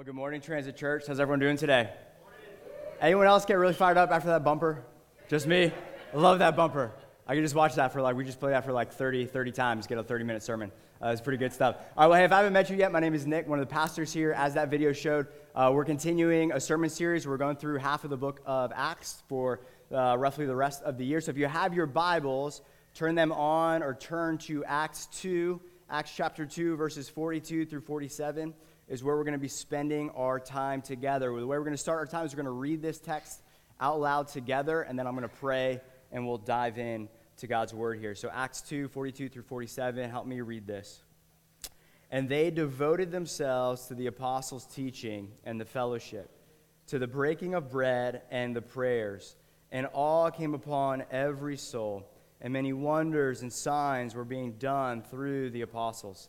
Well, good morning, Transit Church. How's everyone doing today? Anyone else get really fired up after that bumper? Just me? I love that bumper. I can just watch that for like, we just play that for like 30, 30 times, get a 30 minute sermon. Uh, it's pretty good stuff. All right, well, hey, if I haven't met you yet, my name is Nick, one of the pastors here. As that video showed, uh, we're continuing a sermon series. We're going through half of the book of Acts for uh, roughly the rest of the year. So if you have your Bibles, turn them on or turn to Acts 2, Acts chapter 2, verses 42 through 47 is where we're going to be spending our time together. The way we're going to start our time is we're going to read this text out loud together, and then I'm going to pray, and we'll dive in to God's word here. So, Acts 2 42 through 47, help me read this. And they devoted themselves to the apostles' teaching and the fellowship, to the breaking of bread and the prayers. And awe came upon every soul, and many wonders and signs were being done through the apostles.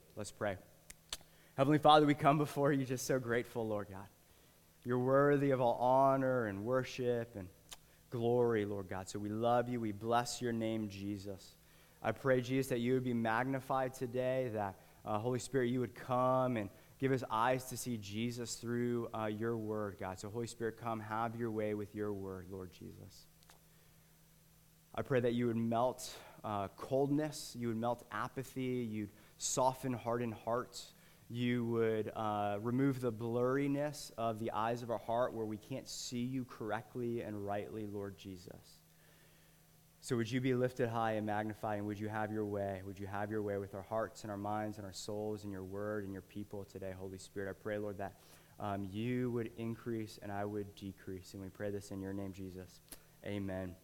Let's pray. Heavenly Father, we come before you just so grateful, Lord God. You're worthy of all honor and worship and glory, Lord God. So we love you. We bless your name, Jesus. I pray, Jesus, that you would be magnified today, that uh, Holy Spirit, you would come and give us eyes to see Jesus through uh, your word, God. So, Holy Spirit, come, have your way with your word, Lord Jesus. I pray that you would melt uh, coldness, you would melt apathy, you'd soften hardened hearts. You would uh, remove the blurriness of the eyes of our heart where we can't see you correctly and rightly, Lord Jesus. So, would you be lifted high and magnified, and would you have your way? Would you have your way with our hearts and our minds and our souls and your word and your people today, Holy Spirit? I pray, Lord, that um, you would increase and I would decrease. And we pray this in your name, Jesus. Amen.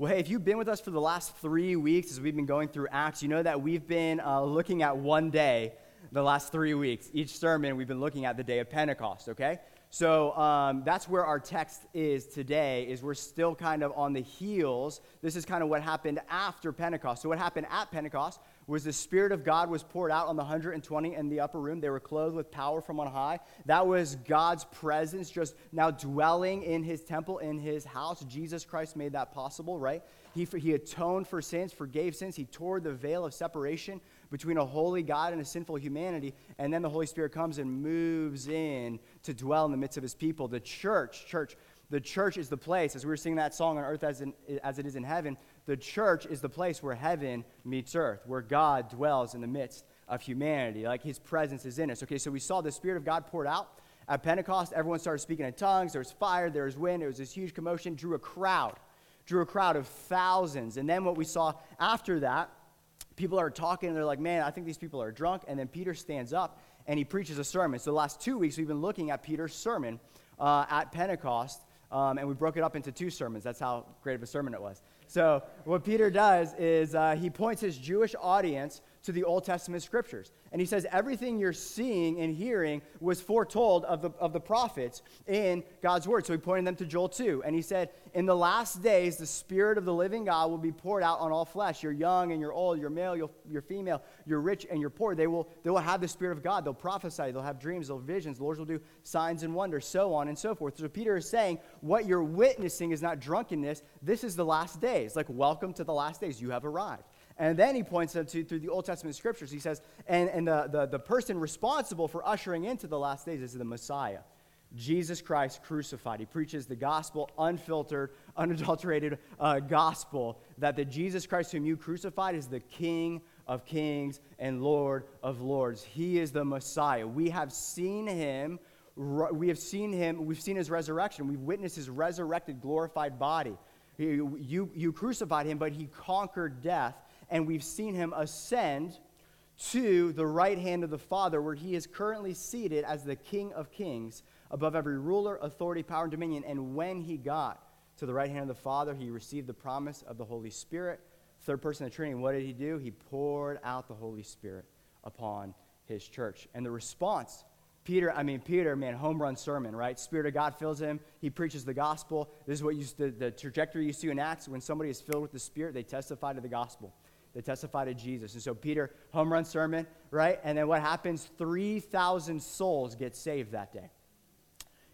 Well, hey, if you've been with us for the last three weeks as we've been going through Acts, you know that we've been uh, looking at one day the last three weeks. Each sermon, we've been looking at the day of Pentecost, okay? So um, that's where our text is today, is we're still kind of on the heels. This is kind of what happened after Pentecost. So what happened at Pentecost was the Spirit of God was poured out on the 120 in the upper room. They were clothed with power from on high. That was God's presence just now dwelling in his temple, in his house. Jesus Christ made that possible, right? He, he atoned for sins, forgave sins. He tore the veil of separation between a holy God and a sinful humanity. And then the Holy Spirit comes and moves in to dwell in the midst of his people. The church, church, the church is the place, as we were singing that song on earth as, in, as it is in heaven, the church is the place where heaven meets earth, where God dwells in the midst of humanity. Like his presence is in us. Okay, so we saw the Spirit of God poured out. At Pentecost, everyone started speaking in tongues. There was fire, there was wind, there was this huge commotion, drew a crowd, drew a crowd of thousands. And then what we saw after that, people are talking and they're like, man, I think these people are drunk. And then Peter stands up and he preaches a sermon. So the last two weeks, we've been looking at Peter's sermon uh, at Pentecost. Um, and we broke it up into two sermons. That's how great of a sermon it was. So, what Peter does is uh, he points his Jewish audience to the Old Testament scriptures. And he says, everything you're seeing and hearing was foretold of the, of the prophets in God's word. So he pointed them to Joel 2. And he said, In the last days, the Spirit of the living God will be poured out on all flesh. You're young and you're old, you're male, you're, you're female, you're rich and you're poor. They will, they will have the Spirit of God. They'll prophesy, they'll have dreams, they'll have visions. The Lord will do signs and wonders, so on and so forth. So Peter is saying, What you're witnessing is not drunkenness. This is the last days. Like, welcome to the last days. You have arrived. And then he points them to through the Old Testament scriptures. He says, and, and the, the, the person responsible for ushering into the last days is the Messiah. Jesus Christ crucified. He preaches the gospel, unfiltered, unadulterated uh, gospel, that the Jesus Christ whom you crucified is the King of kings and Lord of lords. He is the Messiah. We have seen him. We have seen him. We've seen his resurrection. We've witnessed his resurrected, glorified body. You, you crucified him, but he conquered death and we've seen him ascend to the right hand of the Father, where he is currently seated as the King of Kings above every ruler, authority, power, and dominion. And when he got to the right hand of the Father, he received the promise of the Holy Spirit, third person of the Trinity. What did he do? He poured out the Holy Spirit upon his church. And the response Peter, I mean, Peter, man, home run sermon, right? Spirit of God fills him. He preaches the gospel. This is what you, the, the trajectory you see in Acts. When somebody is filled with the Spirit, they testify to the gospel. They testify to Jesus. And so Peter, home run sermon, right? And then what happens? 3,000 souls get saved that day.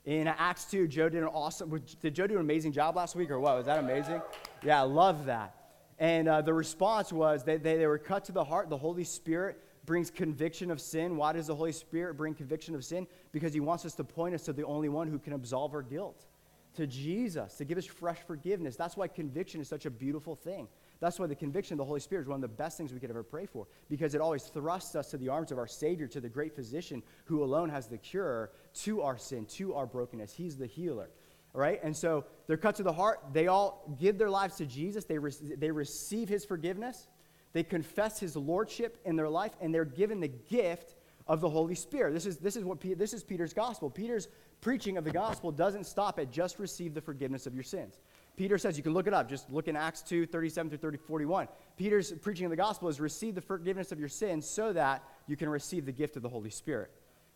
In Acts 2, Joe did an awesome, did Joe do an amazing job last week or what? Was that amazing? Yeah, I love that. And uh, the response was they, they, they were cut to the heart. The Holy Spirit brings conviction of sin. Why does the Holy Spirit bring conviction of sin? Because he wants us to point us to the only one who can absolve our guilt, to Jesus, to give us fresh forgiveness. That's why conviction is such a beautiful thing. That's why the conviction of the Holy Spirit is one of the best things we could ever pray for, because it always thrusts us to the arms of our Savior, to the great physician who alone has the cure to our sin, to our brokenness. He's the healer. Right? And so they're cut to the heart. They all give their lives to Jesus. They, re- they receive his forgiveness. They confess his lordship in their life, and they're given the gift of the Holy Spirit. This is, this is, what this is Peter's gospel. Peter's preaching of the gospel doesn't stop at just receive the forgiveness of your sins. Peter says, you can look it up, just look in Acts 2 37 through 30, 41. Peter's preaching of the gospel is receive the forgiveness of your sins so that you can receive the gift of the Holy Spirit.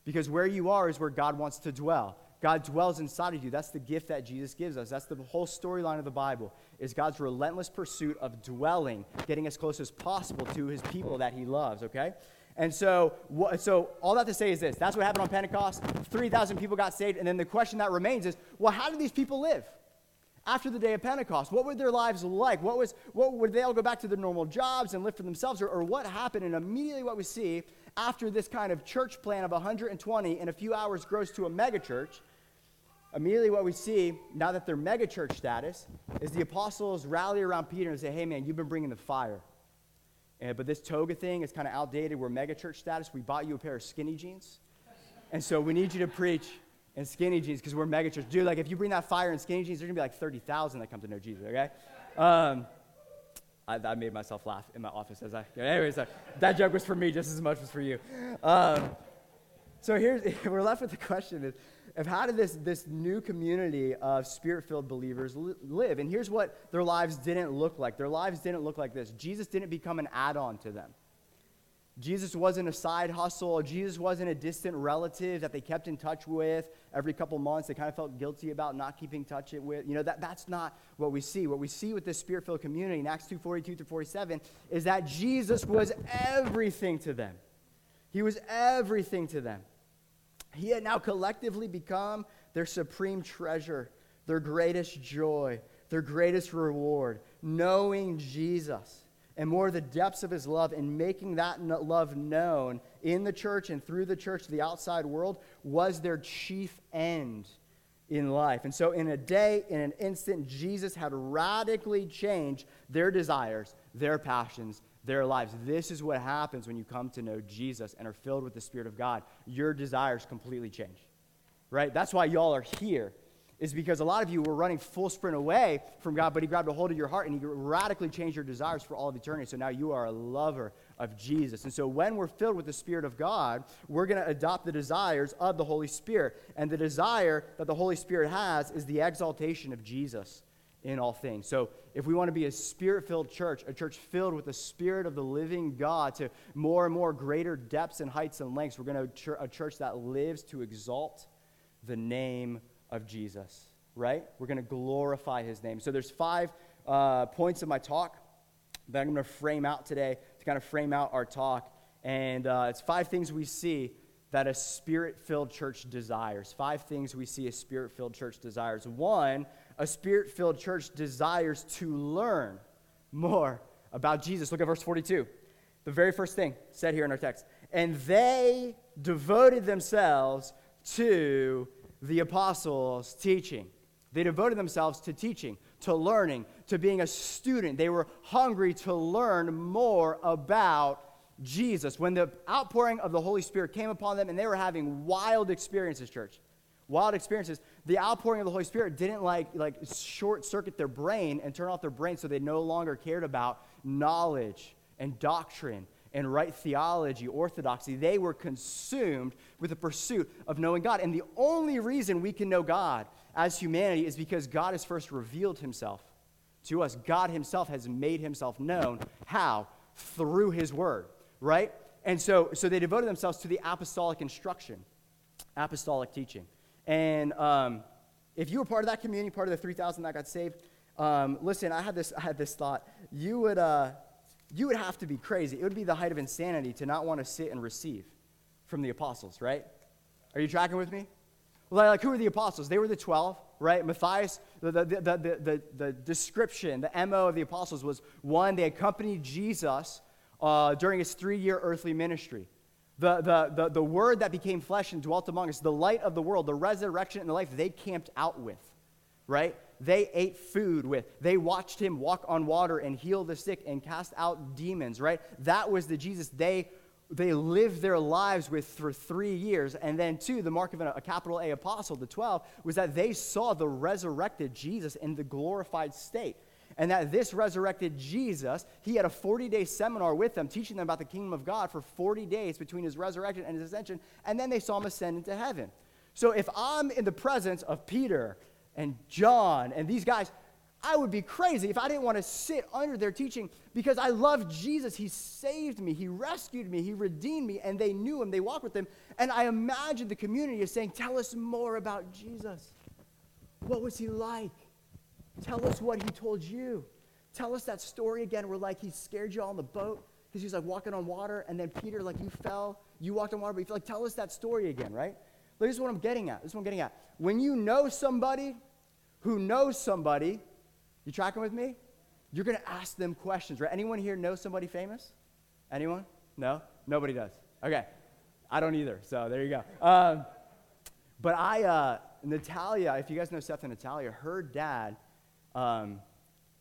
Because where you are is where God wants to dwell. God dwells inside of you. That's the gift that Jesus gives us. That's the whole storyline of the Bible is God's relentless pursuit of dwelling, getting as close as possible to his people that he loves, okay? And so, so all that to say is this. That's what happened on Pentecost. 3,000 people got saved. And then the question that remains is, well, how did these people live? After the day of Pentecost, what were their lives like? What was, what would they all go back to their normal jobs and live for themselves? Or, or what happened? And immediately what we see after this kind of church plan of 120 in a few hours grows to a megachurch immediately what we see now that they're megachurch status is the apostles rally around Peter and say, hey man, you've been bringing the fire. And, but this toga thing is kind of outdated. We're megachurch status. We bought you a pair of skinny jeans. And so we need you to preach in skinny jeans because we're megachurch. Dude, like if you bring that fire in skinny jeans, there's to be like 30,000 that come to know Jesus, okay? Um, I, I, made myself laugh in my office as I. Anyways, uh, that joke was for me just as much as for you. Um, so here's, we're left with the question is, of how did this, this new community of spirit filled believers li- live. And here's what their lives didn't look like their lives didn't look like this. Jesus didn't become an add on to them. Jesus wasn't a side hustle. Jesus wasn't a distant relative that they kept in touch with every couple months. They kind of felt guilty about not keeping touch with. You know, that, that's not what we see. What we see with this spirit-filled community in Acts 2, 42 through 47 is that Jesus was everything to them. He was everything to them. He had now collectively become their supreme treasure, their greatest joy, their greatest reward, knowing Jesus and more the depths of his love and making that love known in the church and through the church to the outside world was their chief end in life. And so, in a day, in an instant, Jesus had radically changed their desires, their passions, their lives. This is what happens when you come to know Jesus and are filled with the Spirit of God. Your desires completely change, right? That's why y'all are here, is because a lot of you were running full sprint away from God, but He grabbed a hold of your heart and He radically changed your desires for all of eternity. So now you are a lover of Jesus. And so when we're filled with the Spirit of God, we're going to adopt the desires of the Holy Spirit. And the desire that the Holy Spirit has is the exaltation of Jesus in all things. So, if we want to be a spirit filled church, a church filled with the Spirit of the living God to more and more greater depths and heights and lengths, we're going to a church that lives to exalt the name of Jesus, right? We're going to glorify his name. So, there's five uh, points of my talk that I'm going to frame out today to kind of frame out our talk. And uh, it's five things we see that a spirit filled church desires. Five things we see a spirit filled church desires. One, a spirit filled church desires to learn more about Jesus. Look at verse 42. The very first thing said here in our text. And they devoted themselves to the apostles' teaching. They devoted themselves to teaching, to learning, to being a student. They were hungry to learn more about Jesus. When the outpouring of the Holy Spirit came upon them and they were having wild experiences, church, wild experiences, the outpouring of the Holy Spirit didn't like, like short circuit their brain and turn off their brain so they no longer cared about knowledge and doctrine and right theology, orthodoxy. They were consumed with the pursuit of knowing God. And the only reason we can know God as humanity is because God has first revealed himself to us. God himself has made himself known. How? Through his word, right? And so, so they devoted themselves to the apostolic instruction apostolic teaching. And um, if you were part of that community, part of the 3,000 that got saved, um, listen, I had this, I had this thought. You would, uh, you would have to be crazy. It would be the height of insanity to not want to sit and receive from the apostles, right? Are you tracking with me? Well, like, who are the apostles? They were the 12, right? Matthias, the, the, the, the, the, description, the MO of the apostles was one, they accompanied Jesus uh, during his three year earthly ministry. The, the, the, the word that became flesh and dwelt among us, the light of the world, the resurrection and the life they camped out with, right? They ate food with. They watched him walk on water and heal the sick and cast out demons, right? That was the Jesus they they lived their lives with for three years. And then, two, the mark of a, a capital A apostle, the 12, was that they saw the resurrected Jesus in the glorified state. And that this resurrected Jesus, he had a 40 day seminar with them, teaching them about the kingdom of God for 40 days between his resurrection and his ascension. And then they saw him ascend into heaven. So if I'm in the presence of Peter and John and these guys, I would be crazy if I didn't want to sit under their teaching because I love Jesus. He saved me, He rescued me, He redeemed me, and they knew Him. They walked with Him. And I imagine the community is saying, Tell us more about Jesus. What was He like? Tell us what He told you. Tell us that story again where, like, He scared you all on the boat because He was like walking on water, and then Peter, like, you fell, you walked on water, but you feel like, tell us that story again, right? This is what I'm getting at. This is what I'm getting at. When you know somebody who knows somebody, you tracking with me? You're going to ask them questions, right? Anyone here know somebody famous? Anyone? No? Nobody does. Okay. I don't either, so there you go. Um, but I, uh, Natalia, if you guys know Seth and Natalia, her dad, um,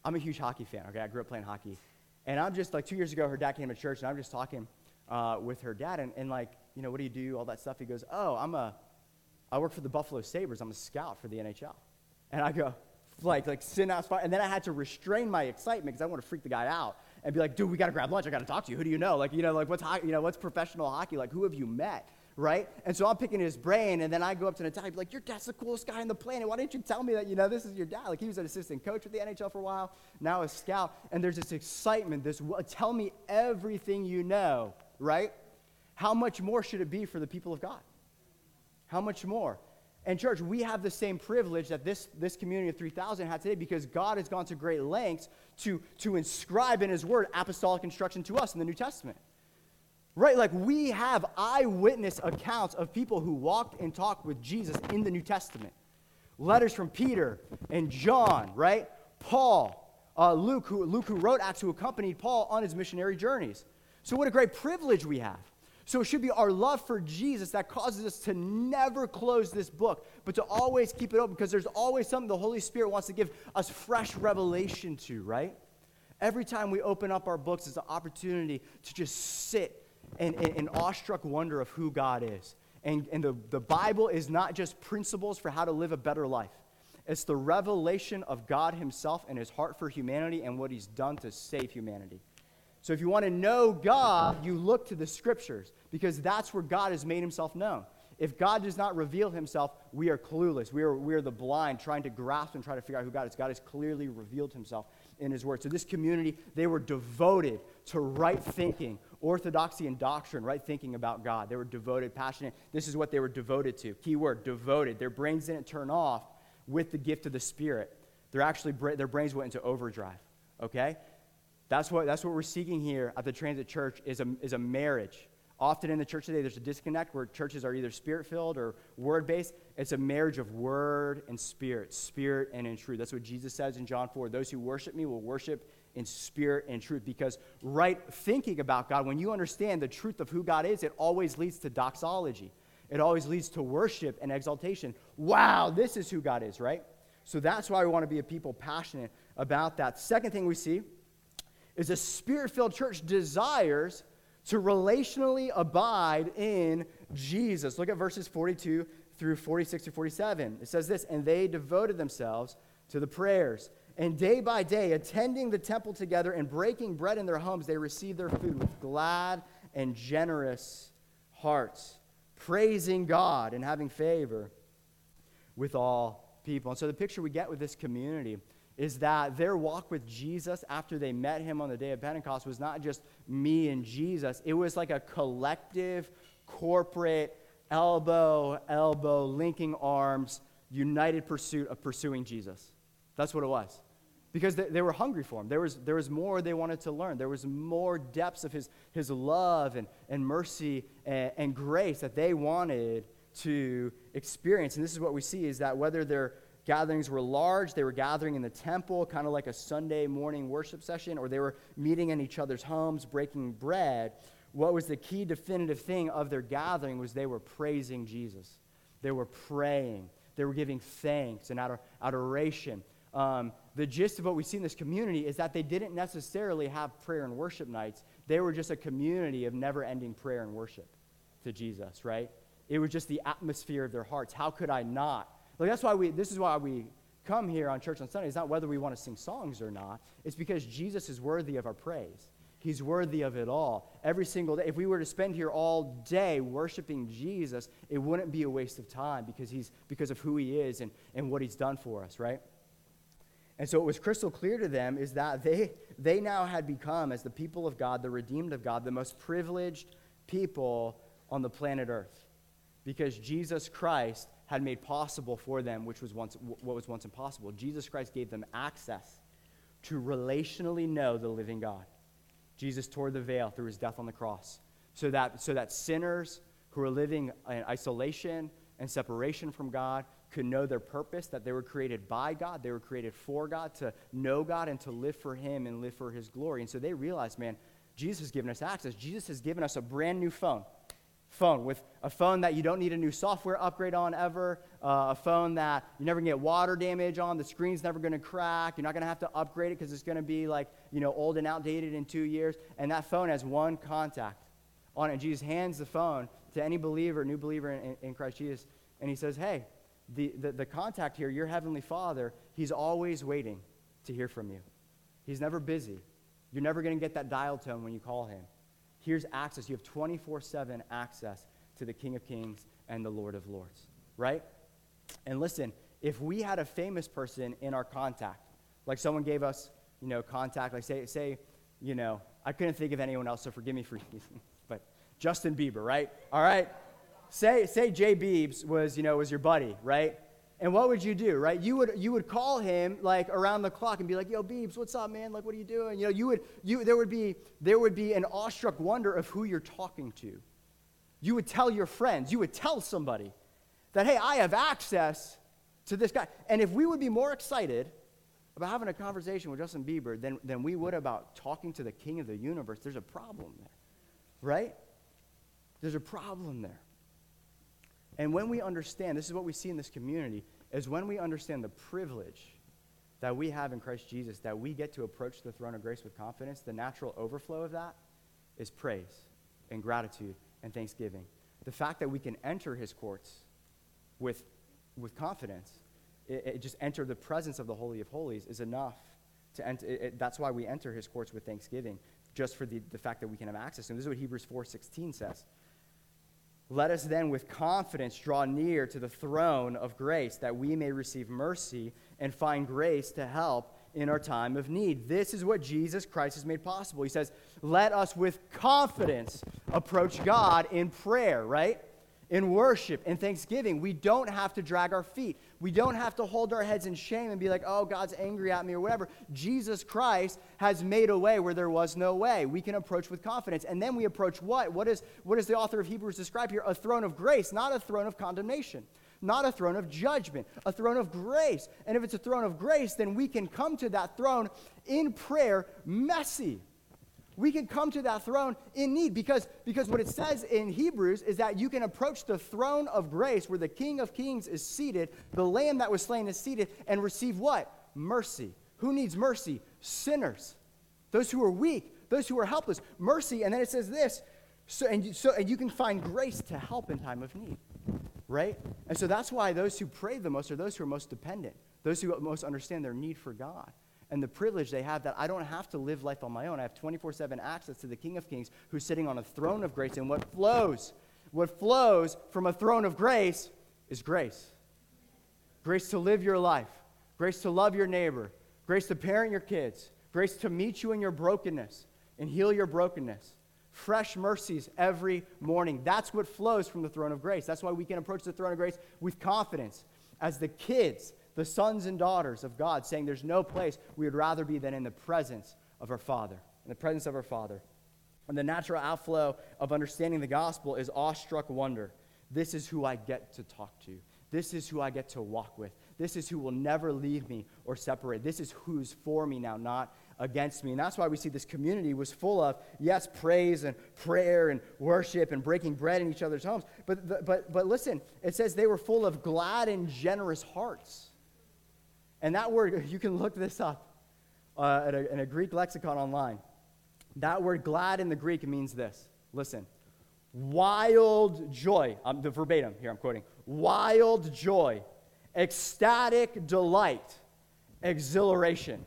I'm a huge hockey fan, okay? I grew up playing hockey. And I'm just, like, two years ago, her dad came to church, and I'm just talking uh, with her dad, and, and, like, you know, what do you do? All that stuff. He goes, oh, I'm a, I work for the Buffalo Sabres. I'm a scout for the NHL. And I go, like like sitting out and then I had to restrain my excitement because I want to freak the guy out and be like, dude, we got to grab lunch. I got to talk to you. Who do you know? Like, you know, like what's hockey, you know, what's professional hockey? Like, who have you met? Right? And so I'm picking his brain, and then I go up to Natalia, and be like, your dad's the coolest guy on the planet. Why didn't you tell me that, you know, this is your dad? Like, he was an assistant coach with the NHL for a while, now a scout. And there's this excitement, this, tell me everything you know, right? How much more should it be for the people of God? How much more? And, church, we have the same privilege that this, this community of 3,000 had today because God has gone to great lengths to, to inscribe in His Word apostolic instruction to us in the New Testament. Right? Like we have eyewitness accounts of people who walked and talked with Jesus in the New Testament. Letters from Peter and John, right? Paul, uh, Luke, who, Luke, who wrote Acts, who accompanied Paul on his missionary journeys. So, what a great privilege we have. So it should be our love for Jesus that causes us to never close this book, but to always keep it open because there's always something the Holy Spirit wants to give us fresh revelation to, right? Every time we open up our books, it's an opportunity to just sit in, in, in awestruck wonder of who God is. And, and the, the Bible is not just principles for how to live a better life. It's the revelation of God Himself and His heart for humanity and what He's done to save humanity. So if you want to know God, you look to the scriptures because that's where God has made himself known. If God does not reveal himself, we are clueless. We are, we are the blind trying to grasp and try to figure out who God is. God has clearly revealed himself in his word. So this community, they were devoted to right thinking, orthodoxy and doctrine, right thinking about God. They were devoted, passionate. This is what they were devoted to. Key word, devoted. Their brains didn't turn off with the gift of the Spirit. They're actually, their brains went into overdrive, okay? That's what, that's what we're seeking here at the Transit Church is a, is a marriage. Often in the church today, there's a disconnect where churches are either spirit filled or word based. It's a marriage of word and spirit, spirit and in truth. That's what Jesus says in John 4. Those who worship me will worship in spirit and truth. Because right thinking about God, when you understand the truth of who God is, it always leads to doxology. It always leads to worship and exaltation. Wow, this is who God is, right? So that's why we want to be a people passionate about that. Second thing we see is a spirit filled church desires to relationally abide in Jesus. Look at verses 42 through 46 to 47. It says this, and they devoted themselves to the prayers. And day by day, attending the temple together and breaking bread in their homes, they received their food with glad and generous hearts, praising God and having favor with all people. And so the picture we get with this community is that their walk with Jesus after they met him on the day of Pentecost was not just me and Jesus, it was like a collective, corporate elbow, elbow, linking arms, united pursuit of pursuing Jesus. That's what it was. Because they, they, were hungry for him. There was, there was more they wanted to learn. There was more depths of his, his love and, and mercy and, and grace that they wanted to experience. And this is what we see is that whether their gatherings were large, they were gathering in the temple, kind of like a Sunday morning worship session, or they were meeting in each other's homes, breaking bread, what was the key definitive thing of their gathering was they were praising Jesus. They were praying. They were giving thanks and adoration. Um, the gist of what we see in this community is that they didn't necessarily have prayer and worship nights. They were just a community of never ending prayer and worship to Jesus, right? It was just the atmosphere of their hearts. How could I not? Like that's why we this is why we come here on church on Sunday. It's not whether we want to sing songs or not. It's because Jesus is worthy of our praise. He's worthy of it all. Every single day. If we were to spend here all day worshiping Jesus, it wouldn't be a waste of time because, he's, because of who he is and, and what he's done for us, right? And so it was crystal clear to them is that they, they now had become, as the people of God, the redeemed of God, the most privileged people on the planet Earth. Because Jesus Christ had made possible for them which was once, what was once impossible. Jesus Christ gave them access to relationally know the living God. Jesus tore the veil through his death on the cross so that, so that sinners who are living in isolation and separation from God could know their purpose, that they were created by God, they were created for God, to know God and to live for Him and live for His glory. And so they realized, man, Jesus has given us access. Jesus has given us a brand new phone phone with a phone that you don't need a new software upgrade on ever, uh, a phone that you never get water damage on, the screen's never going to crack, you're not going to have to upgrade it because it's going to be like, you know, old and outdated in two years. And that phone has one contact on it. And Jesus hands the phone to any believer, new believer in, in Christ Jesus, and he says, hey, the, the, the contact here, your heavenly Father, he's always waiting to hear from you. He's never busy. You're never going to get that dial tone when you call him. Here's access. You have 24 7 access to the King of Kings and the Lord of Lords, right? And listen, if we had a famous person in our contact, like someone gave us, you know, contact, like say, say, you know, I couldn't think of anyone else, so forgive me for, but Justin Bieber, right? All right. Say, say Jay Biebs was, you know, was your buddy, right? And what would you do, right? You would, you would call him like around the clock and be like, yo, Beebs, what's up, man? Like, what are you doing? You know, you would, you, there, would be, there would be an awestruck wonder of who you're talking to. You would tell your friends, you would tell somebody that, hey, I have access to this guy. And if we would be more excited about having a conversation with Justin Bieber than, than we would about talking to the king of the universe, there's a problem there, right? There's a problem there. And when we understand, this is what we see in this community, is when we understand the privilege that we have in Christ Jesus, that we get to approach the throne of grace with confidence, the natural overflow of that is praise and gratitude and thanksgiving. The fact that we can enter his courts with, with confidence, it, it just enter the presence of the Holy of Holies is enough to enter. It, it, that's why we enter his courts with thanksgiving, just for the, the fact that we can have access. And this is what Hebrews 4.16 says. Let us then with confidence draw near to the throne of grace that we may receive mercy and find grace to help in our time of need. This is what Jesus Christ has made possible. He says, Let us with confidence approach God in prayer, right? in worship and thanksgiving. We don't have to drag our feet. We don't have to hold our heads in shame and be like, oh, God's angry at me or whatever. Jesus Christ has made a way where there was no way. We can approach with confidence. And then we approach what? What, is, what does the author of Hebrews describe here? A throne of grace, not a throne of condemnation. Not a throne of judgment, a throne of grace. And if it's a throne of grace, then we can come to that throne in prayer messy we can come to that throne in need because, because what it says in Hebrews is that you can approach the throne of grace where the King of Kings is seated, the Lamb that was slain is seated, and receive what? Mercy. Who needs mercy? Sinners. Those who are weak, those who are helpless. Mercy, and then it says this, so, and, so, and you can find grace to help in time of need, right? And so that's why those who pray the most are those who are most dependent, those who most understand their need for God and the privilege they have that I don't have to live life on my own. I have 24 7 access to the King of Kings who's sitting on a throne of grace. And what flows, what flows from a throne of grace is grace grace to live your life, grace to love your neighbor, grace to parent your kids, grace to meet you in your brokenness and heal your brokenness, fresh mercies every morning. That's what flows from the throne of grace. That's why we can approach the throne of grace with confidence as the kids, the sons and daughters of God, saying there's no place we would rather be than in the presence of our Father, in the presence of our Father. And the natural outflow of understanding the gospel is awestruck wonder. This is who I get to talk to. This is who I get to walk with. This is who will never leave me or separate. This is who's for me now, not against me. And that's why we see this community was full of, yes, praise and prayer and worship and breaking bread in each other's homes. But, but, but listen, it says they were full of glad and generous hearts. And that word, you can look this up uh, in, a, in a Greek lexicon online. That word glad in the Greek means this. Listen. Wild joy. I'm the verbatim here, I'm quoting. Wild joy, ecstatic delight, exhilaration.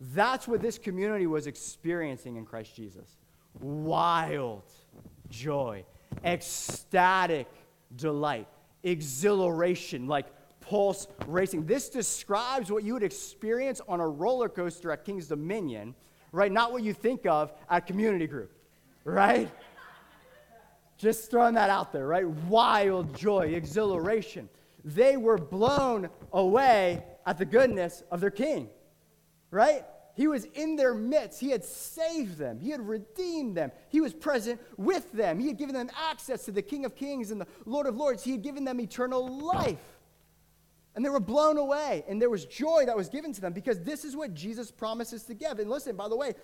That's what this community was experiencing in Christ Jesus. Wild joy, ecstatic delight, exhilaration, like pulse racing. This describes what you would experience on a roller coaster at King's Dominion, right? Not what you think of at community group, right? Just throwing that out there, right? Wild joy, exhilaration. They were blown away at the goodness of their king right? He was in their midst. He had saved them. He had redeemed them. He was present with them. He had given them access to the King of Kings and the Lord of Lords. He had given them eternal life. And they were blown away. And there was joy that was given to them because this is what Jesus promises to give. And listen, by the way,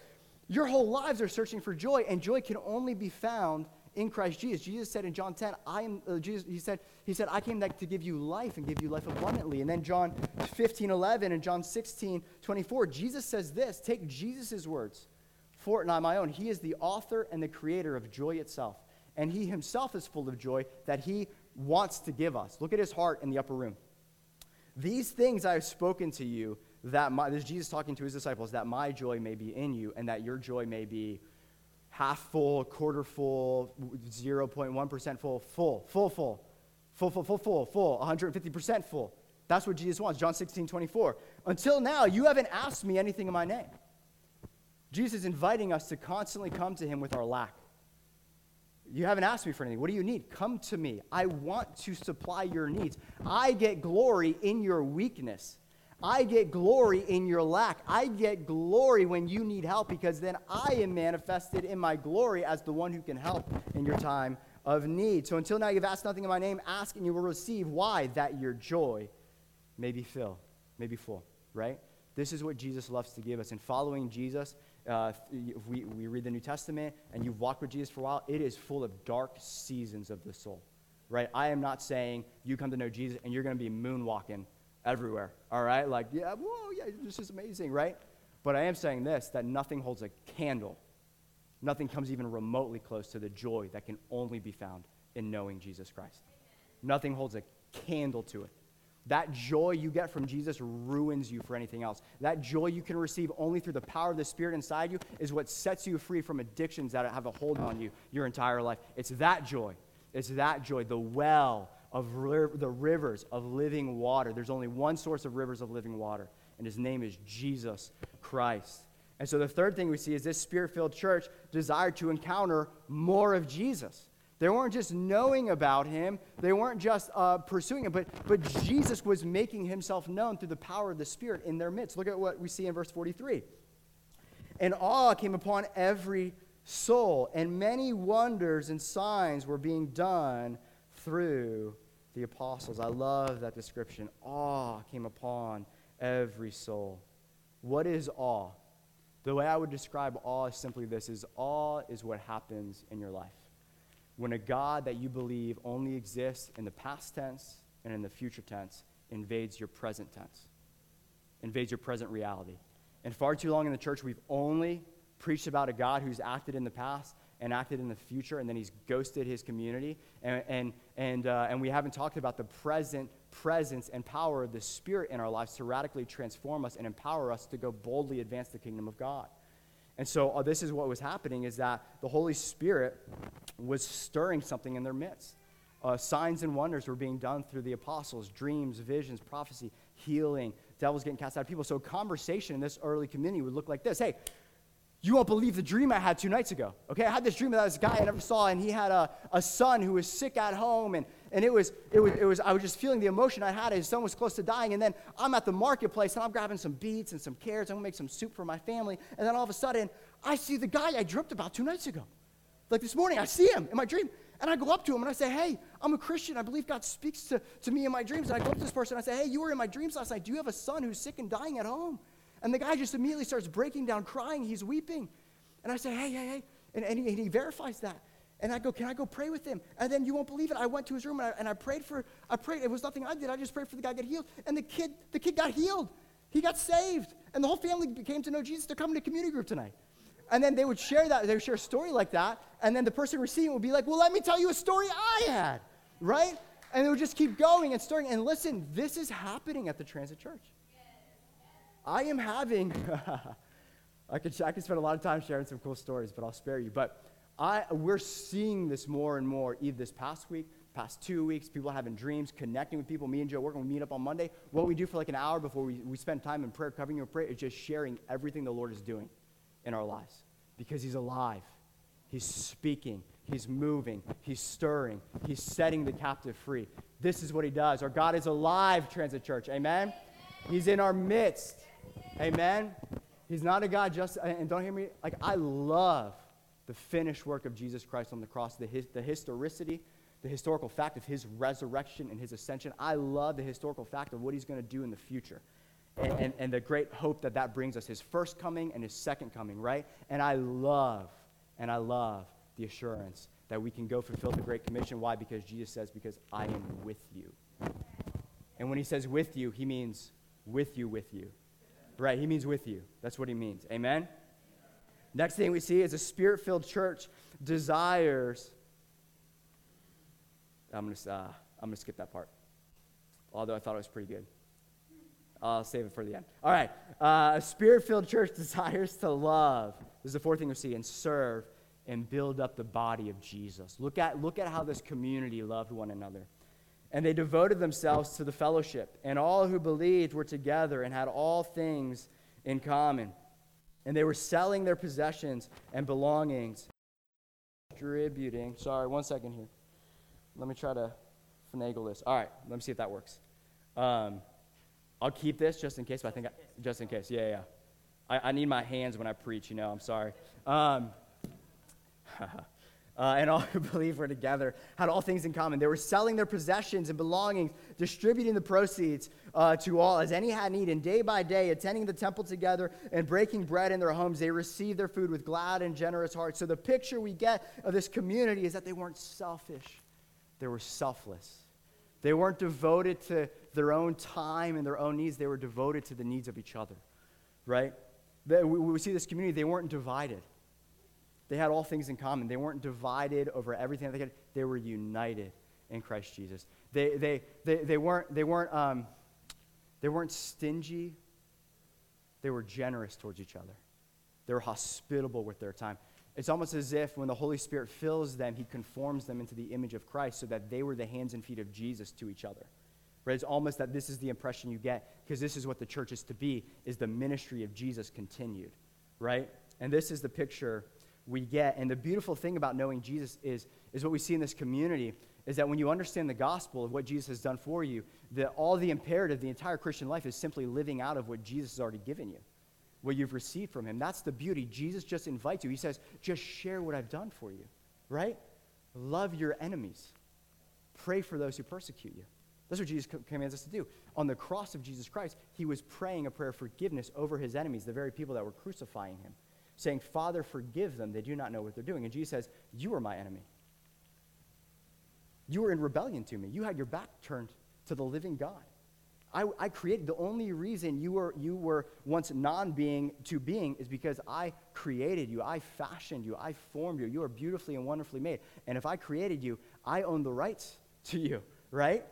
your whole lives are searching for joy, and joy can only be found in Christ Jesus. Jesus said in John 10, I am, uh, Jesus, he said, he said, I came to give you life and give you life abundantly. And then John 15, 11 and John 16, 24, Jesus says this, take Jesus' words, for it not my own. He is the author and the creator of joy itself. And he himself is full of joy that he wants to give us. Look at his heart in the upper room. These things I have spoken to you, that my, this is Jesus talking to his disciples, that my joy may be in you and that your joy may be half full, quarter full, 0.1% full, full, full, full, full, full, full, full, full, 150% full. That's what Jesus wants. John 16, 24. Until now, you haven't asked me anything in my name. Jesus is inviting us to constantly come to him with our lack. You haven't asked me for anything. What do you need? Come to me. I want to supply your needs. I get glory in your weakness. I get glory in your lack. I get glory when you need help because then I am manifested in my glory as the one who can help in your time of need. So until now, you've asked nothing in my name. Ask and you will receive. Why? That your joy may be filled, may be full, right? This is what Jesus loves to give us. And following Jesus, uh, if we, we read the New Testament and you've walked with Jesus for a while, it is full of dark seasons of the soul, right? I am not saying you come to know Jesus and you're going to be moonwalking everywhere. All right? Like, yeah, whoa, yeah, this is amazing, right? But I am saying this that nothing holds a candle. Nothing comes even remotely close to the joy that can only be found in knowing Jesus Christ. Nothing holds a candle to it. That joy you get from Jesus ruins you for anything else. That joy you can receive only through the power of the Spirit inside you is what sets you free from addictions that have a hold on you your entire life. It's that joy. It's that joy, the well of the rivers of living water. There's only one source of rivers of living water, and his name is Jesus Christ. And so the third thing we see is this spirit filled church desired to encounter more of Jesus. They weren't just knowing about him, they weren't just uh, pursuing him, but, but Jesus was making himself known through the power of the Spirit in their midst. Look at what we see in verse 43. And awe came upon every soul, and many wonders and signs were being done through the apostles. I love that description. Awe came upon every soul. What is awe? The way I would describe awe is simply this is awe is what happens in your life. When a God that you believe only exists in the past tense and in the future tense invades your present tense, invades your present reality. And far too long in the church, we've only preached about a God who's acted in the past and acted in the future, and then he's ghosted his community. And, and, and, uh, and we haven't talked about the present presence and power of the Spirit in our lives to radically transform us and empower us to go boldly advance the kingdom of God. And so uh, this is what was happening is that the Holy Spirit was stirring something in their midst. Uh, signs and wonders were being done through the apostles, dreams, visions, prophecy, healing, devils getting cast out of people. So conversation in this early community would look like this. Hey, You won't believe the dream I had two nights ago. Okay, I had this dream about this guy I never saw, and he had a, a son who was sick at home, and, and it was, it was, it was, I was just feeling the emotion I had. His son was close to dying, and then I'm at the marketplace, and I'm grabbing some beets and some carrots. I'm gonna make some soup for my family, and then all of a sudden, I see the guy I dreamt about two nights ago. Like this morning, I see him in my dream, and I go up to him and I say, Hey, I'm a Christian. I believe God speaks to, to me in my dreams. And I go up to this person and I say, Hey, you were in my dreams last night. Do you have a son who's sick and dying at home? And the guy just immediately starts breaking down, crying. He's weeping. And I say, Hey, hey, hey. And, and, he, and he verifies that. And I go, Can I go pray with him? And then you won't believe it. I went to his room and I, and I prayed for, I prayed. It was nothing I did. I just prayed for the guy to get healed. And the kid, the kid got healed. He got saved. And the whole family came to know Jesus. They're coming to community group tonight. And then they would share that, they would share a story like that, and then the person receiving would be like, Well, let me tell you a story I had, right? And it would just keep going and stirring. And listen, this is happening at the Transit Church. I am having, I, could, I could spend a lot of time sharing some cool stories, but I'll spare you. But I, we're seeing this more and more, either this past week, past two weeks, people having dreams, connecting with people. Me and Joe working, we meet up on Monday. What we do for like an hour before we, we spend time in prayer, covering your prayer, is just sharing everything the Lord is doing in our lives because He's alive. He's speaking. He's moving. He's stirring. He's setting the captive free. This is what He does. Our God is alive, Transit Church. Amen? He's in our midst. Amen? He's not a God just, and don't hear me, like, I love the finished work of Jesus Christ on the cross, the, his, the historicity, the historical fact of his resurrection and his ascension. I love the historical fact of what he's going to do in the future and, and, and, the great hope that that brings us his first coming and his second coming, right? And I love, and I love the assurance that we can go fulfill the Great Commission. Why? Because Jesus says, Because I am with you. And when he says with you, he means with you, with you. Right? He means with you. That's what he means. Amen? Next thing we see is a spirit filled church desires. I'm going to uh, I'm going to skip that part, although I thought it was pretty good. I'll save it for the end. All right. Uh, a spirit filled church desires to love. This is the fourth thing we see and serve and build up the body of Jesus. Look at, look at how this community loved one another. And they devoted themselves to the fellowship, and all who believed were together and had all things in common. And they were selling their possessions and belongings, distributing. Sorry, one second here. Let me try to finagle this. All right, let me see if that works. Um, I'll keep this just in case, but I think, I, just in case, yeah, yeah. I, I, need my hands when I preach, you know, I'm sorry. Um, uh, and all who believe were together had all things in common. They were selling their possessions and belongings, distributing the proceeds uh, to all as any had need. And day by day, attending the temple together and breaking bread in their homes, they received their food with glad and generous hearts. So the picture we get of this community is that they weren't selfish, they were selfless. They weren't devoted to their own time and their own needs, they were devoted to the needs of each other, right? we see this community, they weren't divided. They had all things in common. They weren't divided over everything they had. They were united in Christ Jesus. They, they, they, they weren't, they, weren't, um, they weren't stingy. They were generous towards each other. They were hospitable with their time. It's almost as if when the Holy Spirit fills them, He conforms them into the image of Christ so that they were the hands and feet of Jesus to each other. Right? It's almost that this is the impression you get because this is what the church is to be, is the ministry of Jesus continued. Right? And this is the picture we get. And the beautiful thing about knowing Jesus is, is what we see in this community is that when you understand the gospel of what Jesus has done for you, that all the imperative, the entire Christian life is simply living out of what Jesus has already given you what you've received from him. That's the beauty. Jesus just invites you. He says, just share what I've done for you, right? Love your enemies. Pray for those who persecute you. That's what Jesus commands us to do. On the cross of Jesus Christ, he was praying a prayer of forgiveness over his enemies, the very people that were crucifying him, saying, Father, forgive them. They do not know what they're doing. And Jesus says, You are my enemy. You were in rebellion to me. You had your back turned to the living God. I, I created, the only reason you were, you were once non being to being is because I created you. I fashioned you. I formed you. You are beautifully and wonderfully made. And if I created you, I own the rights to you, right?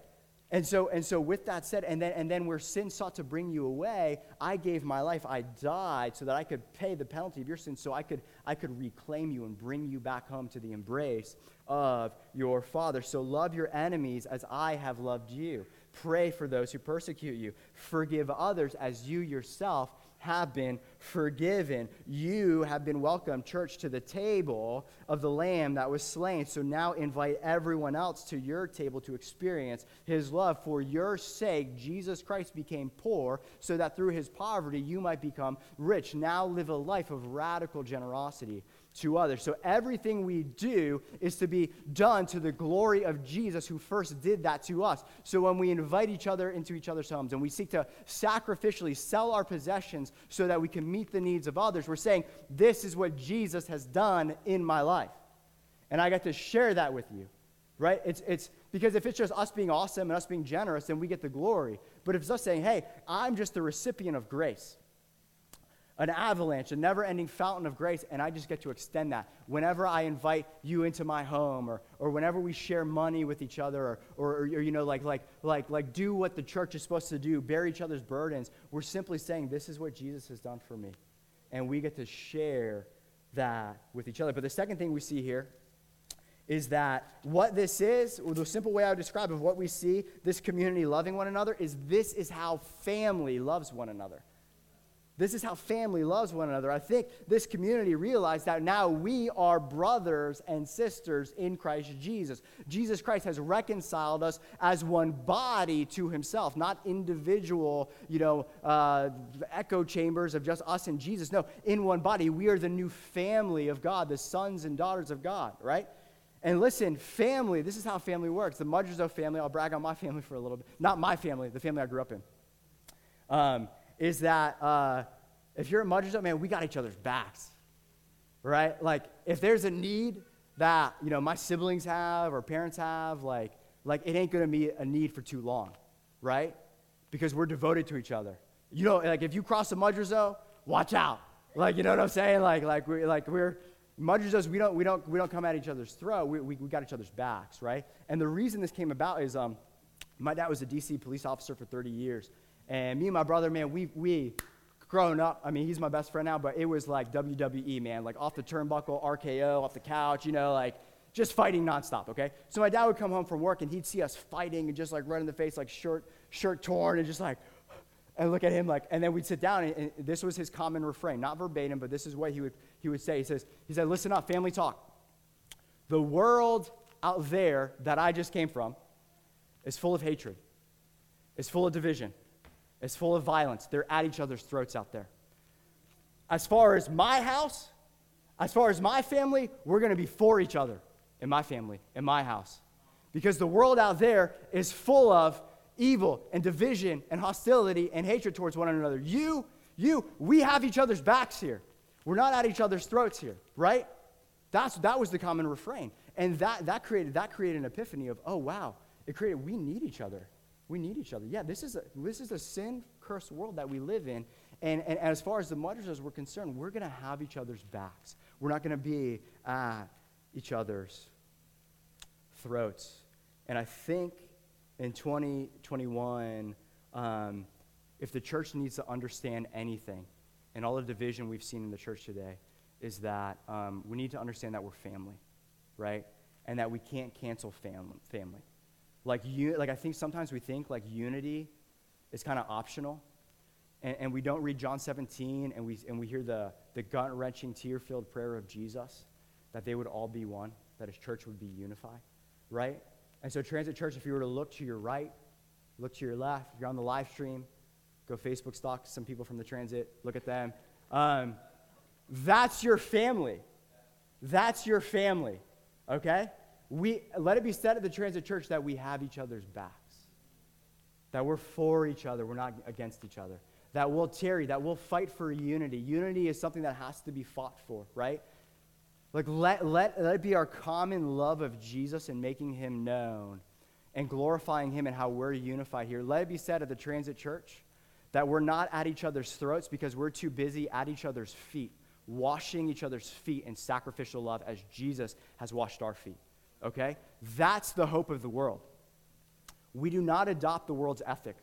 And so, and so with that said, and then, and then where sin sought to bring you away, I gave my life. I died so that I could pay the penalty of your sin, so I could, I could reclaim you and bring you back home to the embrace of your Father. So love your enemies as I have loved you. Pray for those who persecute you. Forgive others as you yourself have been forgiven. You have been welcomed, church, to the table of the Lamb that was slain. So now invite everyone else to your table to experience his love. For your sake, Jesus Christ became poor so that through his poverty you might become rich. Now live a life of radical generosity to others. So everything we do is to be done to the glory of Jesus who first did that to us. So when we invite each other into each other's homes and we seek to sacrificially sell our possessions so that we can meet the needs of others, we're saying, This is what Jesus has done in my life. And I get to share that with you. Right? It's, it's because if it's just us being awesome and us being generous, then we get the glory. But if it's us saying, hey, I'm just the recipient of grace, an avalanche, a never ending fountain of grace, and I just get to extend that. Whenever I invite you into my home, or, or whenever we share money with each other, or, or, or, you know, like, like, like, like do what the church is supposed to do, bear each other's burdens, we're simply saying, This is what Jesus has done for me. And we get to share that with each other. But the second thing we see here is that what this is, or the simple way I would describe of what we see, this community loving one another, is this is how family loves one another. This is how family loves one another. I think this community realized that now we are brothers and sisters in Christ Jesus. Jesus Christ has reconciled us as one body to himself, not individual, you know, uh, echo chambers of just us and Jesus. No, in one body, we are the new family of God, the sons and daughters of God, right? And listen, family, this is how family works. The Mudgerzo family, I'll brag on my family for a little bit. Not my family, the family I grew up in. Um, is that uh, if you're a Mudgerzo, man, we got each other's backs, right? Like, if there's a need that, you know, my siblings have or parents have, like, like it ain't going to be a need for too long, right? Because we're devoted to each other. You know, like, if you cross a Mudgerzo, watch out. Like, you know what I'm saying? Like, like, we, like we're, Mudgerzos, we don't, we, don't, we don't come at each other's throat. We, we, we got each other's backs, right? And the reason this came about is um, my dad was a DC police officer for 30 years. And me and my brother, man, we, we growing up, I mean, he's my best friend now, but it was like WWE, man, like off the turnbuckle, RKO, off the couch, you know, like just fighting nonstop, okay? So my dad would come home from work and he'd see us fighting and just like run in the face, like shirt, shirt torn, and just like, and look at him like, and then we'd sit down, and, and, this was his common refrain, not verbatim, but this is what he would, he would say. He says, he said, listen up, family talk. The world out there that I just came from is full of hatred, is full of division, is full of violence. They're at each other's throats out there. As far as my house, as far as my family, we're going to be for each other in my family, in my house. Because the world out there is full of evil and division and hostility and hatred towards one another. You, you, we have each other's backs here. We're not at each other's throats here, right? That's, that was the common refrain. And that, that, created, that created an epiphany of, oh, wow, it created, we need each other. We need each other. Yeah, this is a, this is a sin cursed world that we live in. And, and as far as the Mudgerzos were concerned, we're going to have each other's backs. We're not going to be at each other's throats. And I think in 2021, um, if the church needs to understand anything, and all the division we've seen in the church today, is that um, we need to understand that we're family, right? And that we can't cancel fam- family. Like, you, like I think sometimes we think like unity is kind of optional. And, and, we don't read John 17 and we, and we hear the, the gut wrenching, tear filled prayer of Jesus that they would all be one, that his church would be unified, right? And so, Transit Church, if you were to look to your right, look to your left, if you're on the live stream, go Facebook stalk some people from the transit, look at them. Um, that's your family. That's your family, okay? We, let it be said at the Transit Church that we have each other's backs, that we're for each other, we're not against each other, that we'll tarry, that we'll fight for unity. Unity is something that has to be fought for, right? Like, let, let, let it be our common love of Jesus and making him known and glorifying him and how we're unified here. Let it be said at the Transit Church that we're not at each other's throats because we're too busy at each other's feet, washing each other's feet in sacrificial love as Jesus has washed our feet okay? That's the hope of the world. We do not adopt the world's ethic.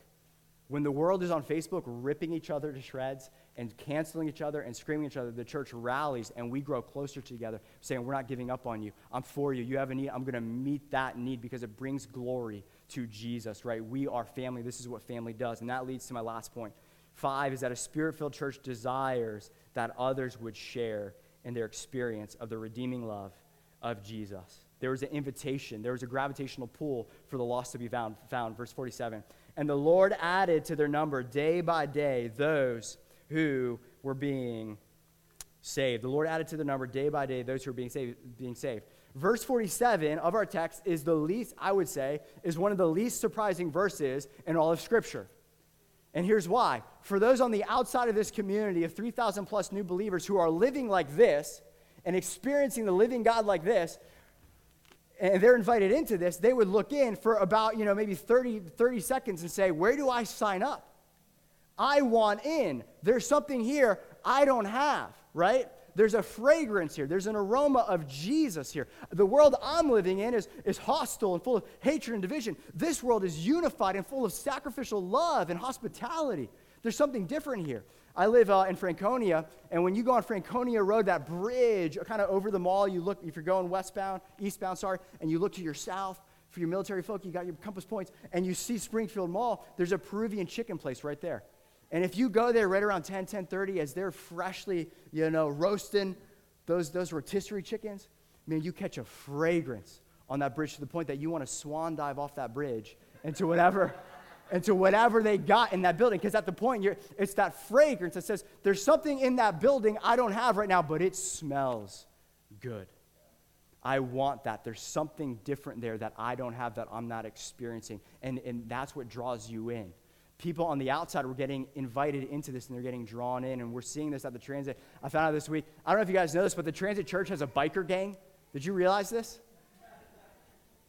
When the world is on Facebook ripping each other to shreds and canceling each other and screaming at each other, the church rallies and we grow closer together, saying, We're not giving up on you. I'm for you. You have a need. I'm going to meet that need because it brings glory to Jesus, right? We are family. This is what family does. And that leads to my last point. Five is that a spirit filled church desires that others would share in their experience of the redeeming love of Jesus. There was an invitation, there was a gravitational pull for the lost to be found. found. Verse 47. And the Lord added to their number day by day those who were being saved. The Lord added to their number day by day those who were being saved. Being saved. Verse 47 of our text is the least, I would say, is one of the least surprising verses in all of Scripture. And here's why. For those on the outside of this community of 3,000 plus new believers who are living like this and experiencing the living God like this, and they're invited into this, they would look in for about, you know, maybe 30, 30 seconds and say, Where do I sign up? I want in. There's something here I don't have, right? There's a fragrance here. There's an aroma of Jesus here. The world I'm living in is, is hostile and full of hatred and division. This world is unified and full of sacrificial love and hospitality. There's something different here. I live uh, in Franconia, and when you go on Franconia Road, that bridge kind of over the mall, you look, if you're going westbound, eastbound, sorry, and you look to your south, for your military folk, you got your compass points, and you see Springfield Mall, there's a Peruvian chicken place right there. And if you go there right around 10, 10.30 as they're freshly, you know, roasting those, those rotisserie chickens, man, you catch a fragrance on that bridge to the point that you want to swan dive off that bridge into whatever, into whatever they got in that building. Because at the point, it's that fragrance that says, there's something in that building I don't have right now, but it smells good. I want that. There's something different there that I don't have that I'm not experiencing. And, and that's what draws you in people on the outside were getting invited into this and they're getting drawn in. And we're seeing this at the transit. I found out this week, I don't know if you guys know this, but the transit church has a biker gang. Did you realize this?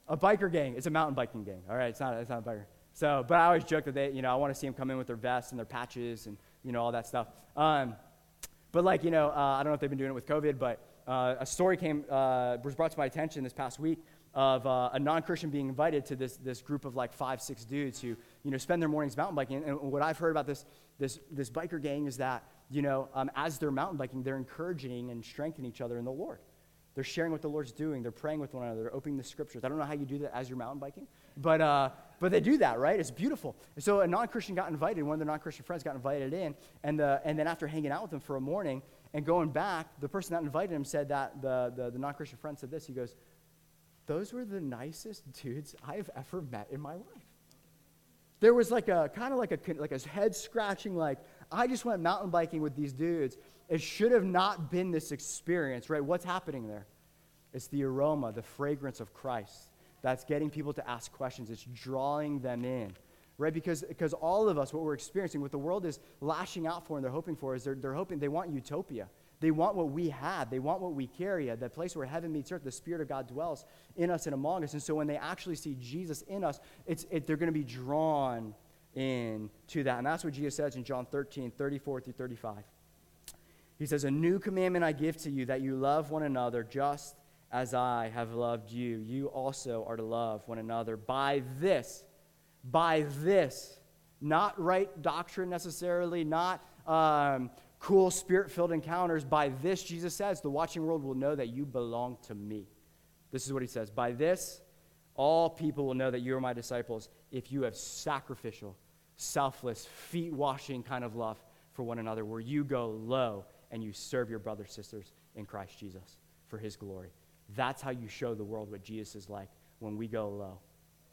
A biker gang. It's a mountain biking gang. All right, it's not, it's not a biker. So, but I always joke that they, you know, I want to see them come in with their vests and their patches and, you know, all that stuff. Um, but like, you know, uh, I don't know if they've been doing it with COVID, but uh, a story came, uh, was brought to my attention this past week of uh, a non-Christian being invited to this, this group of like five, six dudes who, you know, spend their mornings mountain biking. And what I've heard about this, this, this biker gang is that, you know, um, as they're mountain biking, they're encouraging and strengthening each other in the Lord. They're sharing what the Lord's doing. They're praying with one another. They're opening the scriptures. I don't know how you do that as you're mountain biking, but, uh, but they do that, right? It's beautiful. And so a non-Christian got invited. One of their non-Christian friends got invited in. And, the, and then after hanging out with them for a morning and going back, the person that invited him said that, the, the, the non-Christian friend said this. He goes, those were the nicest dudes I've ever met in my life. There was like a kind of like a like a head scratching like I just went mountain biking with these dudes. It should have not been this experience, right? What's happening there? It's the aroma, the fragrance of Christ that's getting people to ask questions. It's drawing them in, right? Because, because all of us, what we're experiencing, what the world is lashing out for and they're hoping for is they're, they're hoping, they want utopia. They want what we have. They want what we carry, uh, that place where heaven meets earth. The Spirit of God dwells in us and among us. And so when they actually see Jesus in us, it's, it, they're going to be drawn in to that. And that's what Jesus says in John 13, 34 through 35. He says, A new commandment I give to you, that you love one another just as I have loved you. You also are to love one another. By this, by this, not right doctrine necessarily, not um, cool spirit filled encounters. By this, Jesus says, the watching world will know that you belong to me. This is what he says. By this, all people will know that you are my disciples if you have sacrificial, selfless, feet washing kind of love for one another, where you go low and you serve your brothers sisters in Christ Jesus for his glory. That's how you show the world what Jesus is like when we go low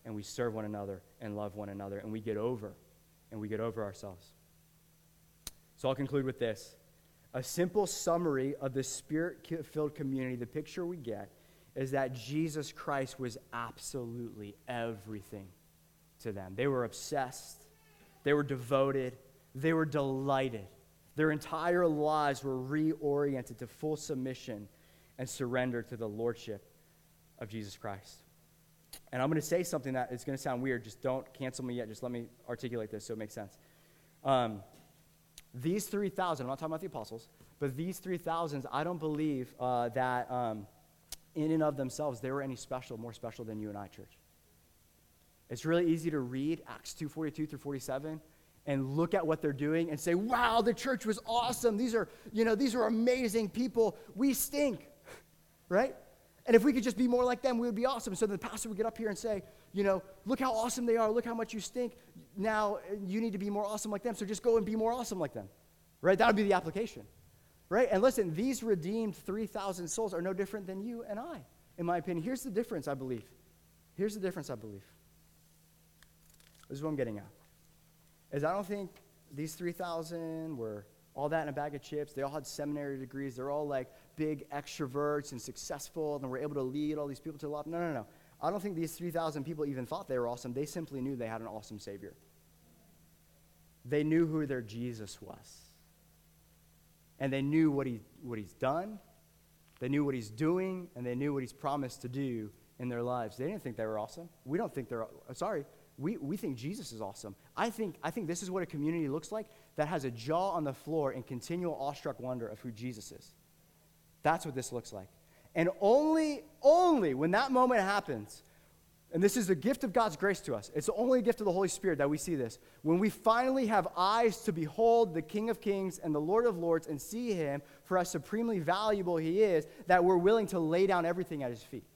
and we serve one another and love one another and we get over and we get over ourselves. So I'll conclude with this. A simple summary of the spirit filled community, the picture we get is that Jesus Christ was absolutely everything to them. They were obsessed, they were devoted, they were delighted. Their entire lives were reoriented to full submission and surrender to the lordship of Jesus Christ. And I'm going to say something that is going to sound weird. Just don't cancel me yet. Just let me articulate this so it makes sense. Um, these 3,000, I'm not talking about the apostles, but these 3,000s, I don't believe uh, that um, in and of themselves they were any special, more special than you and I, church. It's really easy to read Acts 2:42 through 47 and look at what they're doing and say, "Wow, the church was awesome. These are, you know, these are amazing people. We stink." Right? And if we could just be more like them, we would be awesome. So the pastor would get up here and say, you know, look how awesome they are. Look how much you stink. Now you need to be more awesome like them. So just go and be more awesome like them. Right? That would be the application. Right? And listen, these redeemed 3,000 souls are no different than you and I, in my opinion. Here's the difference, I believe. Here's the difference, I believe. This is what I'm getting at. Is I don't think these 3,000 were all that in a bag of chips. They all had seminary degrees. They're all like big extroverts and successful, and were able to lead all these people to the love. No, no, no. I don't think these 3,000 people even thought they were awesome. They simply knew they had an awesome Savior. They knew who their Jesus was. And they knew what, he, what he's done, they knew what he's doing, and they knew what he's promised to do in their lives. They didn't think they were awesome. We don't think they're, uh, sorry, we, we think Jesus is awesome. I think, I think this is what a community looks like that has a jaw on the floor in continual awestruck wonder of who Jesus is. That's what this looks like. And only, only when that moment happens, and this is the gift of God's grace to us, it's the only gift of the Holy Spirit that we see this. When we finally have eyes to behold the King of Kings and the Lord of Lords and see him for how supremely valuable he is, that we're willing to lay down everything at his feet.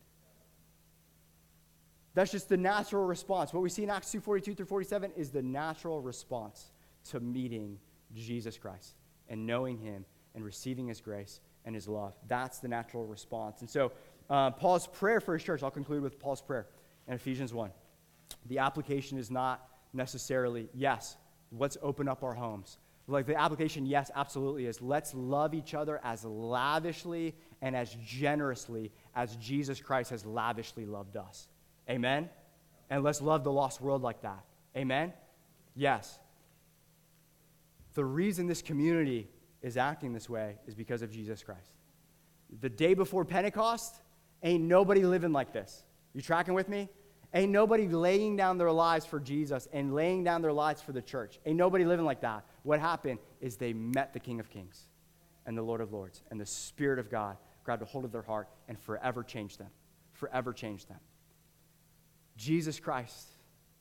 That's just the natural response. What we see in Acts 2 42 through 47 is the natural response to meeting Jesus Christ and knowing him and receiving his grace and his love. That's the natural response. And so, uh, Paul's prayer for his church, I'll conclude with Paul's prayer in Ephesians 1. The application is not necessarily, yes, let's open up our homes. Like the application, yes, absolutely is let's love each other as lavishly and as generously as Jesus Christ has lavishly loved us. Amen? And let's love the lost world like that. Amen? Yes. The reason this community is acting this way is because of Jesus Christ. The day before Pentecost, ain't nobody living like this. You tracking with me? Ain't nobody laying down their lives for Jesus and laying down their lives for the church. Ain't nobody living like that. What happened is they met the King of Kings and the Lord of Lords, and the Spirit of God grabbed a hold of their heart and forever changed them. Forever changed them. Jesus Christ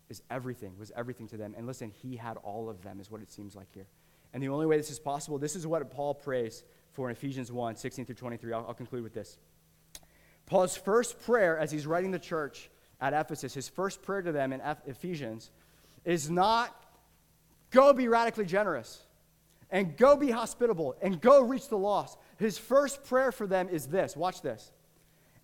is everything, was everything to them. And listen, he had all of them, is what it seems like here. And the only way this is possible, this is what Paul prays for in Ephesians 1 16 through 23. I'll, I'll conclude with this. Paul's first prayer as he's writing the church at Ephesus, his first prayer to them in Ephesians, is not go be radically generous and go be hospitable and go reach the lost. His first prayer for them is this watch this.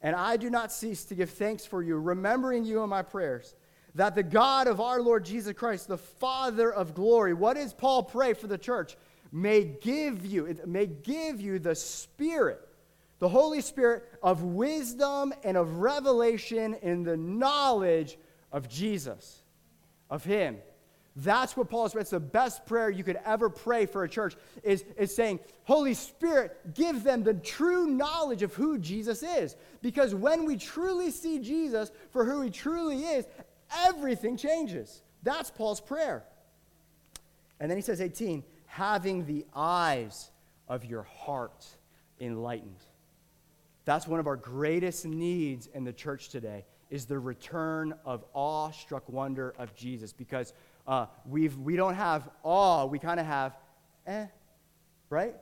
And I do not cease to give thanks for you, remembering you in my prayers that the God of our Lord Jesus Christ, the Father of glory, what does Paul pray for the church? May give you, may give you the Spirit, the Holy Spirit of wisdom and of revelation in the knowledge of Jesus, of Him. That's what Paul is. It's the best prayer you could ever pray for a church is, is saying, Holy Spirit, give them the true knowledge of who Jesus is. Because when we truly see Jesus for who he truly is, everything changes. That's Paul's prayer. And then he says, 18, having the eyes of your heart enlightened. That's one of our greatest needs in the church today is the return of awe-struck wonder of Jesus because uh, we've, we don't have awe, we kind of have, eh, right?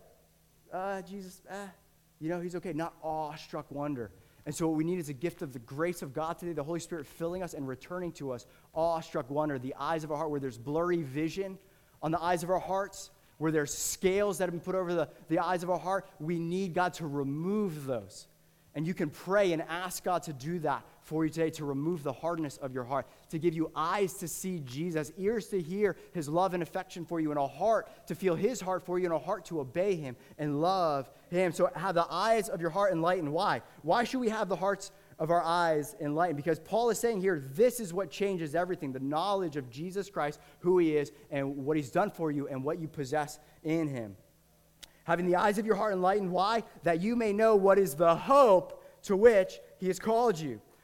Uh, Jesus, eh, you know, he's okay. Not awe-struck wonder. And so, what we need is a gift of the grace of God today, the Holy Spirit filling us and returning to us awestruck wonder, the eyes of our heart, where there's blurry vision on the eyes of our hearts, where there's scales that have been put over the, the eyes of our heart. We need God to remove those. And you can pray and ask God to do that for you today to remove the hardness of your heart, to give you eyes to see Jesus, ears to hear his love and affection for you, and a heart to feel his heart for you, and a heart to obey him and love him. So have the eyes of your heart enlightened. Why? Why should we have the hearts of our eyes enlightened? Because Paul is saying here, this is what changes everything the knowledge of Jesus Christ, who he is, and what he's done for you, and what you possess in him. Having the eyes of your heart enlightened, why? That you may know what is the hope to which he has called you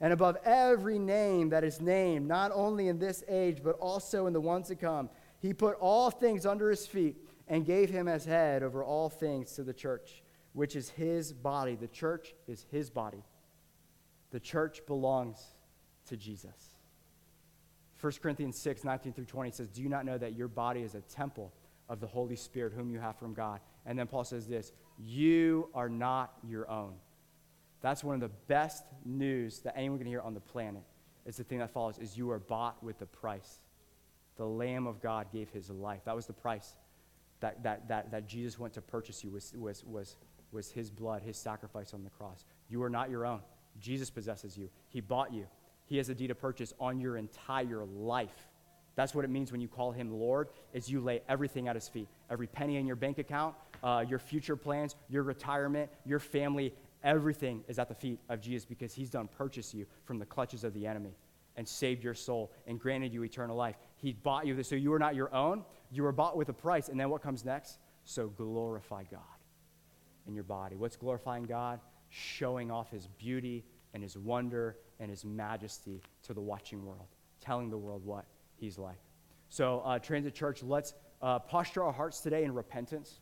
and above every name that is named, not only in this age, but also in the ones to come. He put all things under his feet and gave him as head over all things to the church, which is his body. The church is his body. The church belongs to Jesus. 1 Corinthians 6, 19 through 20 says, Do you not know that your body is a temple of the Holy Spirit, whom you have from God? And then Paul says this You are not your own. That's one of the best news that anyone can hear on the planet. It's the thing that follows is you are bought with the price. The Lamb of God gave his life. That was the price that, that, that, that Jesus went to purchase you was, was, was, was his blood, his sacrifice on the cross. You are not your own. Jesus possesses you. He bought you. He has a deed of purchase on your entire life. That's what it means when you call him Lord, is you lay everything at his feet. Every penny in your bank account, uh, your future plans, your retirement, your family, everything is at the feet of Jesus because he's done purchase you from the clutches of the enemy and saved your soul and granted you eternal life. He bought you. So you are not your own. You were bought with a price. And then what comes next? So glorify God in your body. What's glorifying God? Showing off his beauty and his wonder and his majesty to the watching world, telling the world what he's like. So, uh, Transit Church, let's uh, posture our hearts today in repentance.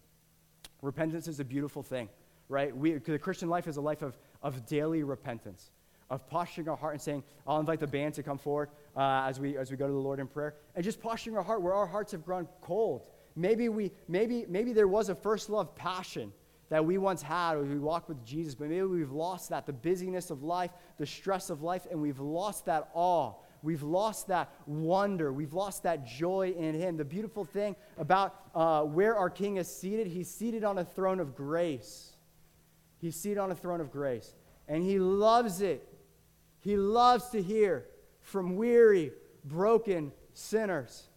Repentance is a beautiful thing, right? We, the Christian life is a life of, of daily repentance, of posturing our heart and saying, I'll invite the band to come forward uh, as, we, as we go to the Lord in prayer, and just posturing our heart where our hearts have grown cold. Maybe, we, maybe, maybe there was a first love passion that we once had as we walked with Jesus, but maybe we've lost that, the busyness of life, the stress of life, and we've lost that awe. We've lost that wonder. We've lost that joy in Him. The beautiful thing about uh, where our King is seated, He's seated on a throne of grace. He's seated on a throne of grace. And He loves it. He loves to hear from weary, broken sinners.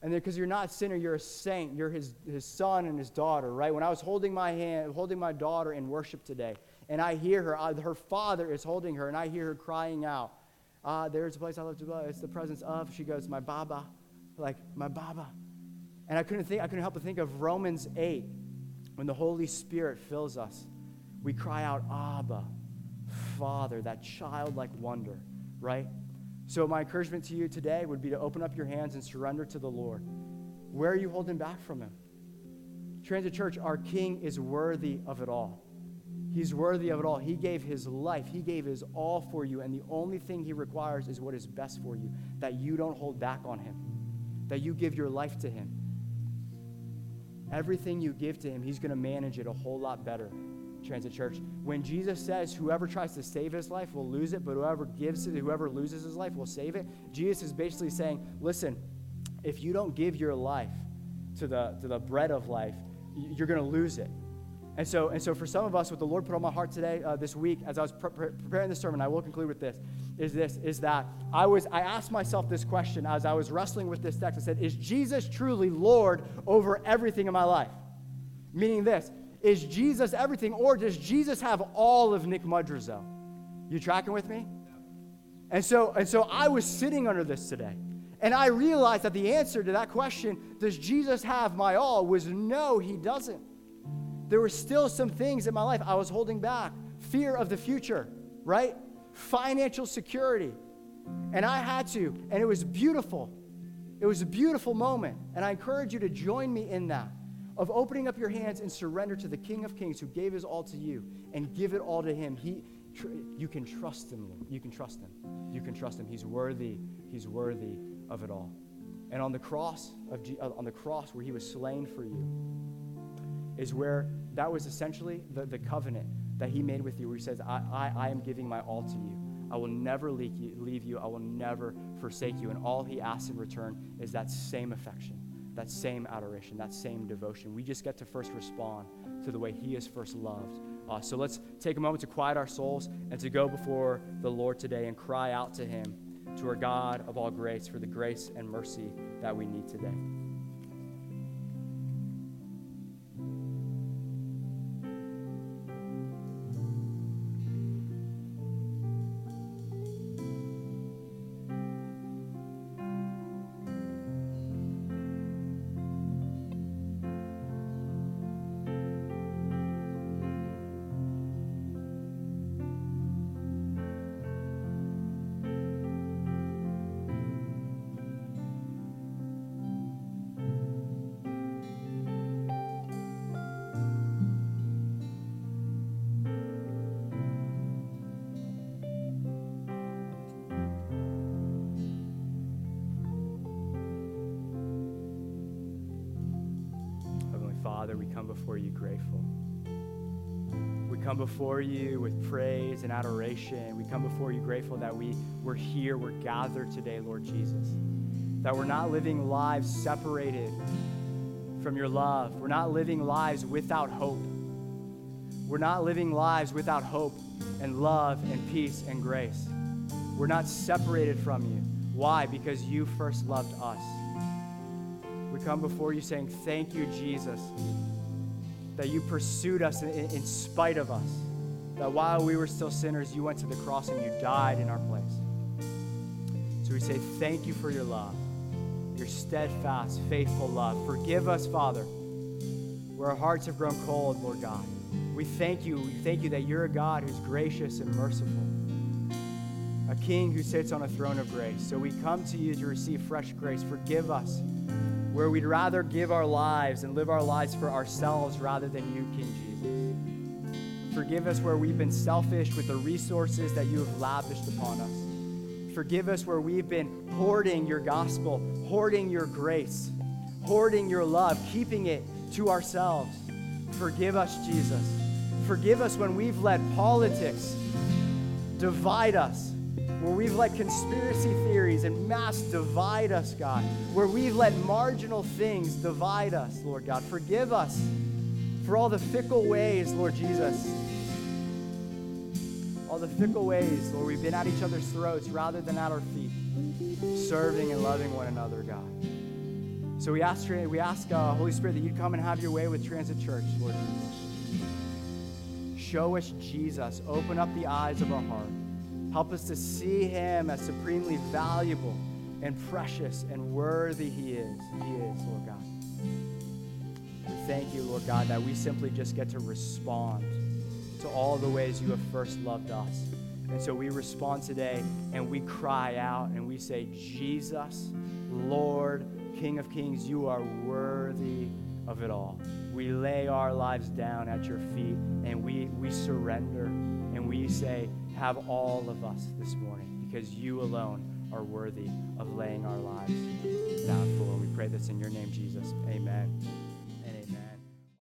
And because you're not a sinner, you're a saint. You're his, his son and his daughter, right? When I was holding my hand, holding my daughter in worship today, and I hear her, uh, her father is holding her, and I hear her crying out, uh, There's a place I love to go. It's the presence of. She goes, My Baba. Like, my Baba. And I couldn't, think, I couldn't help but think of Romans 8, when the Holy Spirit fills us. We cry out, Abba, Father, that childlike wonder, right? So, my encouragement to you today would be to open up your hands and surrender to the Lord. Where are you holding back from Him? Transit Church, our King is worthy of it all. He's worthy of it all. He gave His life, He gave His all for you, and the only thing He requires is what is best for you that you don't hold back on Him, that you give your life to Him. Everything you give to Him, He's going to manage it a whole lot better Transit Church. When Jesus says, whoever tries to save his life will lose it, but whoever gives it, whoever loses his life will save it, Jesus is basically saying, listen, if you don't give your life to the, to the bread of life, you're going to lose it. And so, and so for some of us, what the Lord put on my heart today, uh, this week, as I was pre- pre- preparing this sermon, I will conclude with this, is this, is that I was, I asked myself this question as I was wrestling with this text. I said, is Jesus truly Lord over everything in my life? Meaning this, is Jesus everything, or does Jesus have all of Nick Mudrazo? You tracking with me? And so, and so I was sitting under this today. And I realized that the answer to that question, does Jesus have my all, was no, he doesn't. There were still some things in my life I was holding back fear of the future, right? Financial security. And I had to, and it was beautiful. It was a beautiful moment. And I encourage you to join me in that of opening up your hands and surrender to the King of Kings who gave his all to you and give it all to him. He, tr- you can trust him. You can trust him. You can trust him. He's worthy. He's worthy of it all. And on the cross of G- uh, on the cross where he was slain for you is where that was essentially the, the covenant that he made with you where he says, I, I, I am giving my all to you. I will never leave you, leave you. I will never forsake you. And all he asks in return is that same affection that same adoration, that same devotion. We just get to first respond to the way He is first loved. So let's take a moment to quiet our souls and to go before the Lord today and cry out to Him, to our God of all grace, for the grace and mercy that we need today. Before you with praise and adoration. We come before you grateful that we, we're here, we're gathered today, Lord Jesus. That we're not living lives separated from your love. We're not living lives without hope. We're not living lives without hope and love and peace and grace. We're not separated from you. Why? Because you first loved us. We come before you saying, Thank you, Jesus, that you pursued us in, in, spite of us. That while we were still sinners, you went to the cross and you died in our place. So we say, Thank you for your love, your steadfast, faithful love. Forgive us, Father, where our hearts have grown cold, Lord God. We thank you. We thank you that you're a God who's gracious and merciful, a king who sits on a throne of grace. So we come to you to receive fresh grace. Forgive us where we'd rather give our lives and live our lives for ourselves rather than you, King Jesus. Forgive us where we've been selfish with the resources that you have lavished upon us. Forgive us where we've been hoarding your gospel, hoarding your grace, hoarding your love, keeping it to ourselves. Forgive us, Jesus. Forgive us when we've let politics divide us, where we've let conspiracy theories and mass divide us, God, where we've let marginal things divide us, Lord God. Forgive us for all the fickle ways, Lord Jesus. All the fickle ways, Lord, we've been at each other's throats rather than at our feet, serving and loving one another, God. So we ask, we ask uh, Holy Spirit that you'd come and have your way with Transit Church, Lord Show us Jesus. Open up the eyes of our heart. Help us to see him as supremely valuable and precious and worthy he is. He is, Lord God. We thank you, Lord God, that we simply just get to respond to all the ways you have first loved us. And so we respond today and we cry out and we say, Jesus, Lord, King of Kings, you are worthy of it all. We lay our lives down at your feet and we, we surrender we say, Have all of us this morning because you alone are worthy of laying our lives down for. We pray this in your name, Jesus. Amen.